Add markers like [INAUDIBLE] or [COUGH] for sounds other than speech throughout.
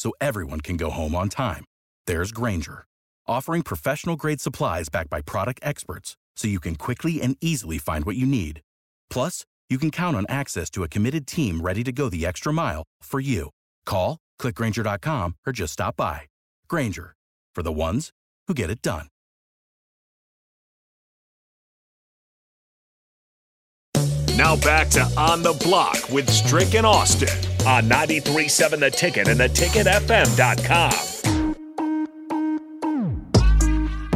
so everyone can go home on time, there's Grainger, offering professional grade supplies backed by product experts so you can quickly and easily find what you need. Plus, you can count on access to a committed team ready to go the extra mile for you. Call, clickgranger.com, or just stop by. Grainger, for the ones who get it done. Now back to On the Block with Strick and Austin on 93.7 The Ticket and theticketfm.com.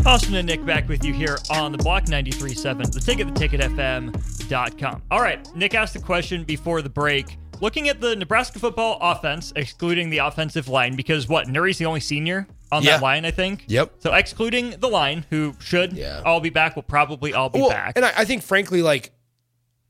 Austin and Nick back with you here on the block 93.7, the ticket, theticketfm.com. All right, Nick asked a question before the break. Looking at the Nebraska football offense, excluding the offensive line, because what, Nouri's the only senior on Yeah. that line, I think? Yep. So excluding the line, who should Yeah. all be back, will probably all be Well, back. and I, I think, frankly, like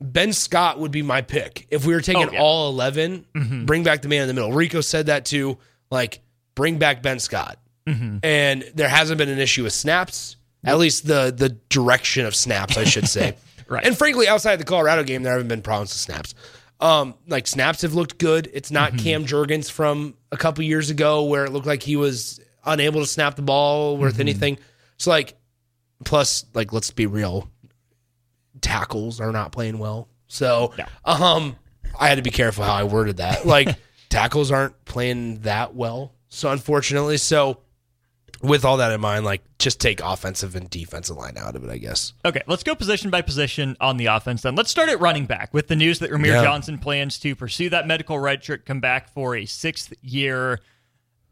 Ben Scott would be my pick if we were taking Oh, yeah. all 11. Mm-hmm. Bring back the man in the middle. Rico said that too. Like, bring back Ben Scott. Mm-hmm. And there hasn't been an issue with snaps. At least the the direction of snaps, I should say. [LAUGHS] Right. And frankly, outside the Colorado game, there haven't been problems with snaps. Um, like snaps have looked good. It's not mm-hmm. Cam Jurgens from a couple years ago where it looked like he was unable to snap the ball worth anything. So like, plus like let's be real, tackles are not playing well. So um, I had to be careful how I worded that. [LAUGHS] Like tackles aren't playing that well. So unfortunately, so with all that in mind, like just take offensive and defensive line out of it, I guess. Okay, let's go position by position on the offense then. Let's start at running back with the news that Rahmir Yeah. Johnson plans to pursue that medical redshirt, come back for a sixth year.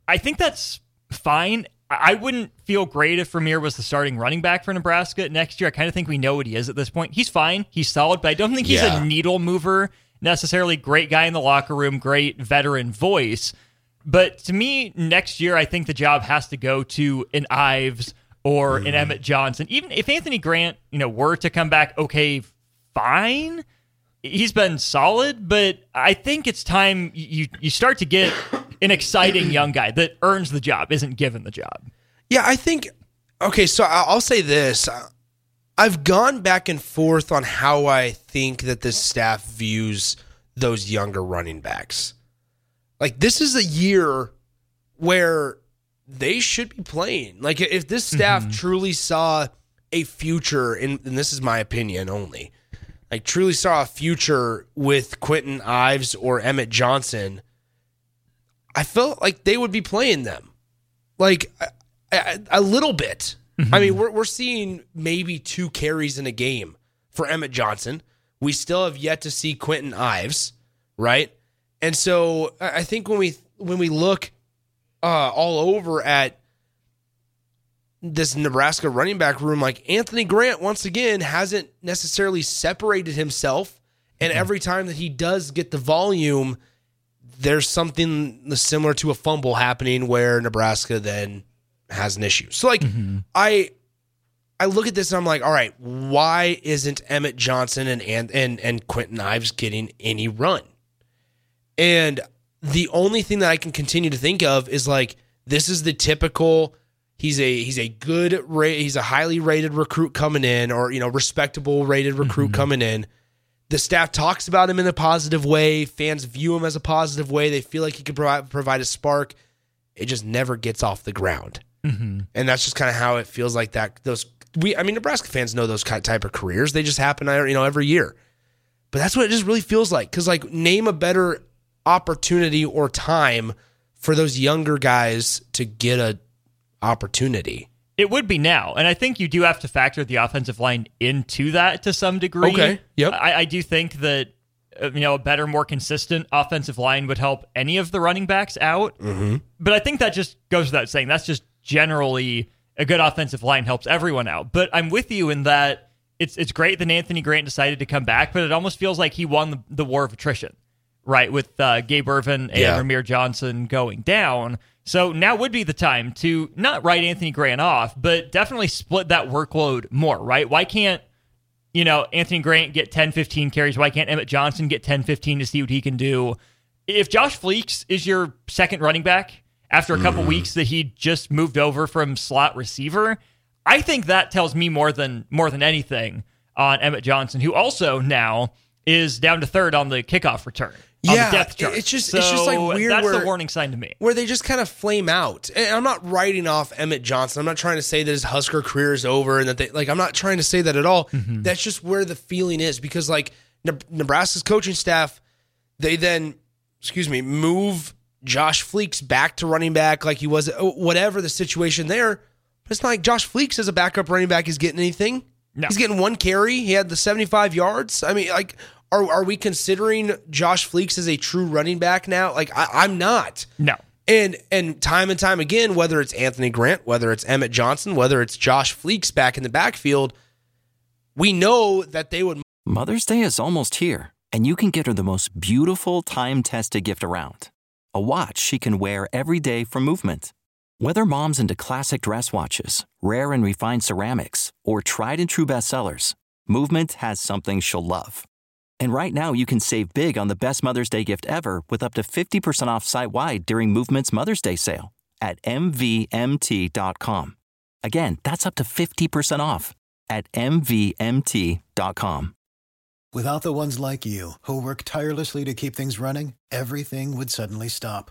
I think that's fine. I wouldn't feel great if Rahmir was the starting running back for Nebraska next year. I kind of think we know what he is at this point. He's fine. He's solid, but I don't think he's Yeah. a needle mover necessarily. Great guy in the locker room, great veteran voice. But to me, next year, I think the job has to go to an Ives or an mm-hmm. Emmett Johnson. Even if Anthony Grant, you know, were to come back, okay, fine. He's been solid, but I think it's time you you start to get an exciting young guy that earns the job, isn't given the job. Yeah, I think. Okay, so I'll say this: I've gone back and forth on how I think that this staff views those younger running backs. Like this is a year where they should be playing. Like if this staff mm-hmm. truly saw a future, in, and this is my opinion only, like truly saw a future with Kwinten Ives or Emmett Johnson, I felt like they would be playing them like a, a, little bit. I mean, we're we're seeing maybe two carries in a game for Emmett Johnson. We still have yet to see Kwinten Ives, right? And so I I think when we when we look uh, all over at this Nebraska running back room, like Anthony Grant once again hasn't necessarily separated himself, and every time that he does get the volume, there's something similar to a fumble happening where Nebraska then has an issue. So like mm-hmm. I I look at this and I'm like, all right, why isn't Emmett Johnson and and and, and Kwinten Ives getting any run? And the only thing that I can continue to think of is like this is the typical he's a he's a good he's a highly rated recruit coming in or you know respectable rated recruit mm-hmm. coming in the staff talks about him in a positive way. Fans view him as a positive way. They feel like he could provide, provide a spark. It just never gets off the ground, mm-hmm. and that's just kind of how it feels like that. Those we, I mean, Nebraska fans know those type of careers. They just happen, you know, every year. But that's what it just really feels like. Because like, name a better opportunity or time for those younger guys to get a opportunity. It would be now, and I think you do have to factor the offensive line into that to some degree. Okay, yep. I, I do think that uh, you know a better, more consistent offensive line would help any of the running backs out. Mm-hmm. But I think that just goes without saying. That's just generally a good offensive line helps everyone out. But I'm with you in that it's it's great that Anthony Grant decided to come back, but it almost feels like he won the, the war of attrition, right? With uh, Gabe Ervin and Yeah. Rahmir Johnson going down. So now would be the time to not write Anthony Grant off, but definitely split that workload more, right? Why can't you know, Anthony Grant get 10, 15 carries. Why can't Emmett Johnson get 10, 15 to see what he can do? If Josh Fleeks is your second running back after a couple mm-hmm. weeks that he just moved over from slot receiver, I think that tells me more than more than anything on Emmett Johnson, who also now is down to third on the kickoff return. Yeah, the depth chart. it's just- it's just, like, weird That's where- the warning sign to me. where they just kind of flame out. And I'm not writing off Emmett Johnson. I'm not trying to say that his Husker career is over and that they like I'm not trying to say that at all. Mm-hmm. That's just where the feeling is because like Nebraska's coaching staff, they then excuse me, move Josh Fleeks back to running back like he was oh, whatever the situation there. But it's not like Josh Fleeks as a backup running back is getting anything. No. He's getting one carry. He had the 75 yards. I mean, like, are are we considering Josh Fleeks as a true running back now? Like, I, I'm not. No. And and time and time again, whether it's Anthony Grant, whether it's Emmett Johnson, whether it's Josh Fleeks back in the backfield, we know that they would Mother's Day is almost here, and you can get her the most beautiful time tested gift around a watch she can wear every day for Movement. Whether mom's into classic dress watches, rare and refined ceramics, or tried and true bestsellers, Movement has something she'll love. And right now, you can save big on the best Mother's Day gift ever with up to 50% off site wide during Movement's Mother's Day sale at MVMT.com. Again, that's up to 50% off at MVMT.com. Without the ones like you, who work tirelessly to keep things running, everything would suddenly stop.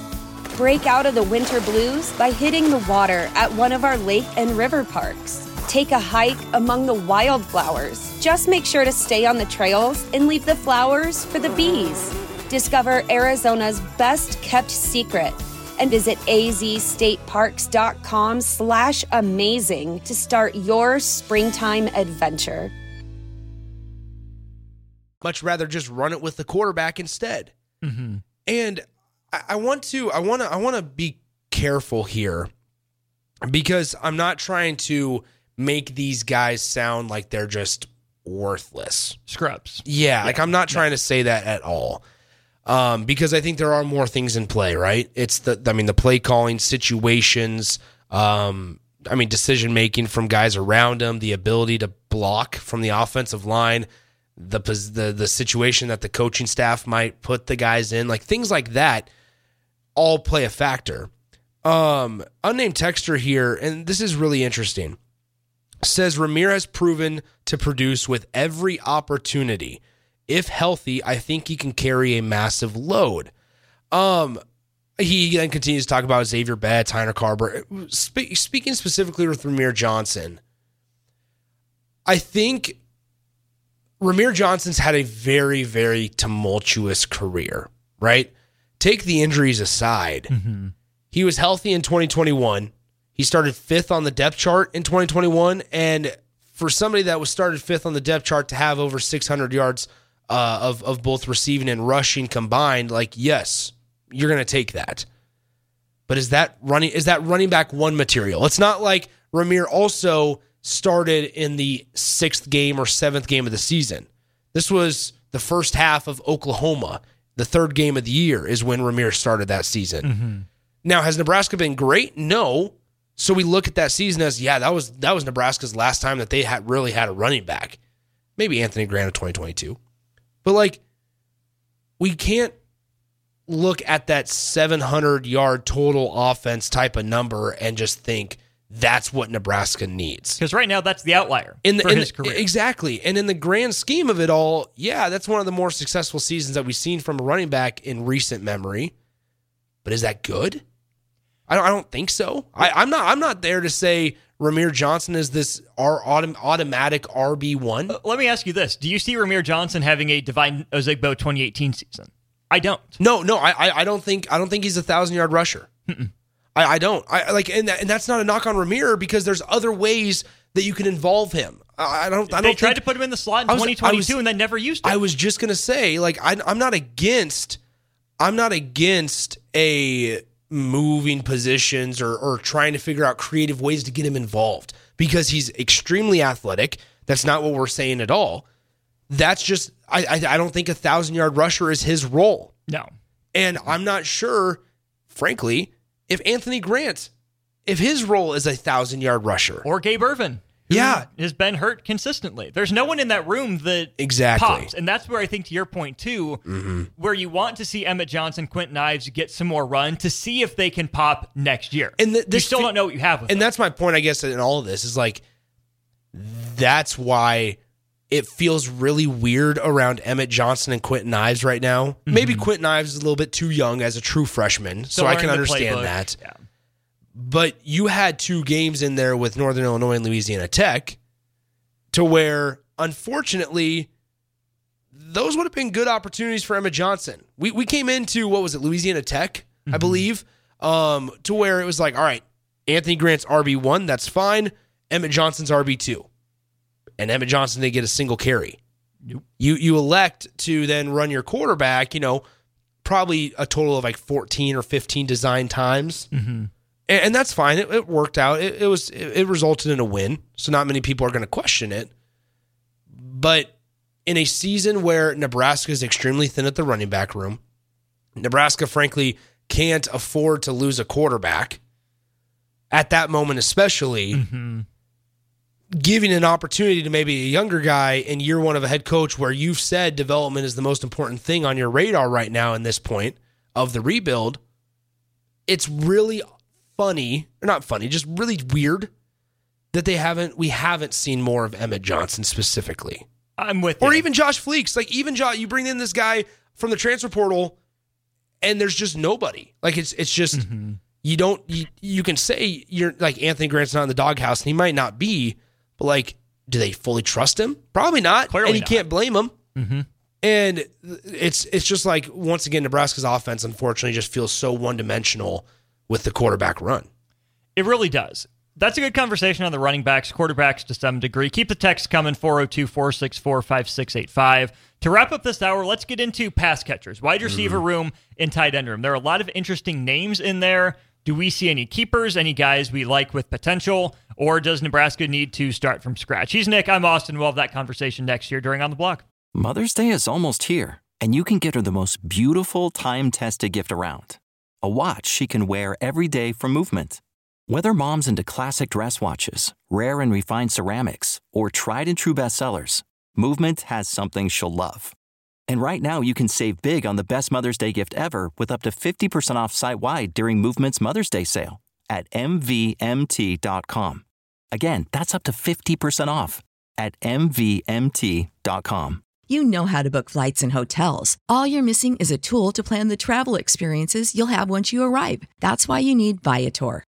Break out of the winter blues by hitting the water at one of our lake and river parks. Take a hike among the wildflowers. Just make sure to stay on the trails and leave the flowers for the bees. Discover Arizona's best kept secret and visit azstateparks.com slash amazing to start your springtime adventure. much rather just run it with the quarterback instead. Mm-hmm. And I, I want to, I want to, I want to be careful here because I'm not trying to make these guys sound like they're just worthless. Scrubs. Yeah, like I'm not trying to say that at all. Um, because I think there are more things in play, right? It's the I mean the play calling situations, um, I mean decision making from guys around him, the ability to block from the offensive line, the the the situation that the coaching staff might put the guys in, like things like that all play a factor. Um, unnamed texture here, and this is really interesting. Says Rahmir's proven to produce with every opportunity. If healthy, I think he can carry a massive load. Um, he then continues to talk about Xavier Betts, Heinrich Haarberg. Spe- speaking specifically with Rahmir Johnson, I think Rahmir Johnson's had a very, very tumultuous career, right? Take the injuries aside. He was healthy in 2021. He started fifth on the depth chart in 2021. And for somebody that was started fifth on the depth chart to have over 600 yards uh, of, of both receiving and rushing combined, like, yes, you're going to take that. But is that running is that running back one material? It's not like Rahmir also started in the sixth game or seventh game of the season. This was the first half of Oklahoma. The third game of the year is when Rahmir's started that season. Now, has Nebraska been great? No. So we look at that season as yeah, that was that was Nebraska's last time that they had really had a running back. Maybe Anthony Grant of 2022. But like we can't look at that 700 yard total offense type of number and just think that's what Nebraska needs. Because right now, that's the outlier In the, for in his the- career. exactly, and in the grand scheme of it all, yeah, that's one of the more successful seasons that we've seen from a running back in recent memory. But is that good? I don't. I don't think so. I, I'm not. I'm not there to say Rahmir Johnson is this our autom- automatic RB one. Uh, let me ask you this: Do you see Rahmir Johnson having a Devine Ozigbo 2018 season? I don't. No, no, I, I, I don't think I don't think he's a thousand yard rusher. I, I don't. I like, and, that, and that's not a knock on Rahmir because there's other ways that you can involve him. I, I don't. I They don't tried think- to put him in the slot in was- 2022 was- and they never used him. I was just gonna say, like, I, I'm not against, I'm not against a moving positions or or trying to figure out creative ways to get him involved because he's extremely athletic. That's not what we're saying at all. That's just, I, I, I don't think a thousand yard rusher is his role, no. and I'm not sure, frankly, if Anthony Grant, if his role is a thousand yard rusher. Or Gabe Ervin. who Yeah. Has been hurt consistently. There's no one in that room that Exactly. pops. And that's where I think, to your point, too, mm-hmm. where you want to see Emmett Johnson, Kwinten Ives get some more run to see if they can pop next year. And th- you still fe- don't know what you have with and them. that's my point, I guess, in all of this is like that's why it feels really weird around Emmett Johnson and Kwinten Ives right now. Maybe Kwinten Ives is a little bit too young as a true freshman, so I can understand playbook. that. Yeah. But you had two games in there with Northern Illinois and Louisiana Tech to where, unfortunately, those would have been good opportunities for Emmett Johnson. We we came into what was it, Louisiana Tech, I believe, um, to where it was like, all right, Anthony Grant's RB one, that's fine. Emmett Johnson's RB two, and Emmett Johnson didn't get a single carry. Nope. You you elect to then run your quarterback, you know, probably a total of like fourteen or fifteen design times, mm-hmm. and, and that's fine. It, it worked out. It, it was it, it resulted in a win, so not many people are going to question it. But in a season where Nebraska is extremely thin at the running back room, Nebraska frankly can't afford to lose a quarterback at that moment, especially mm-hmm. Giving an opportunity to maybe a younger guy in year one of a head coach where you've said development is the most important thing on your radar right now in this point of the rebuild. It's really funny, or not funny, just really weird that they haven't we haven't seen more of Emmett Johnson specifically. I'm with Or you. even Josh Fleeks. Like even Josh, you bring in this guy from the transfer portal and there's just nobody. Like it's it's just Mm-hmm. you don't you, you can say you're like Anthony Grant's not in the doghouse and he might not be, but like do they fully trust him? Probably not. Clearly and you not. can't blame him. Mm-hmm. And it's it's just like once again Nebraska's offense unfortunately just feels so one dimensional with the quarterback run. It really does. That's a good conversation on the running backs, quarterbacks to some degree. Keep the text coming 402 464 5685. To wrap up this hour, let's get into pass catchers, wide receiver mm. room, and tight end room. There are a lot of interesting names in there. Do we see any keepers, any guys we like with potential, or does Nebraska need to start from scratch? He's Nick. I'm Austin. We'll have that conversation next year during On the Block. Mother's Day is almost here, and you can get her the most beautiful time tested gift around a watch she can wear every day from Movement. Whether mom's into classic dress watches, rare and refined ceramics, or tried and true bestsellers, Movement has something she'll love. And right now, you can save big on the best Mother's Day gift ever with up to 50% off site wide during Movement's Mother's Day sale at MVMT.com. Again, that's up to 50% off at MVMT.com. You know how to book flights and hotels. All you're missing is a tool to plan the travel experiences you'll have once you arrive. That's why you need Viator.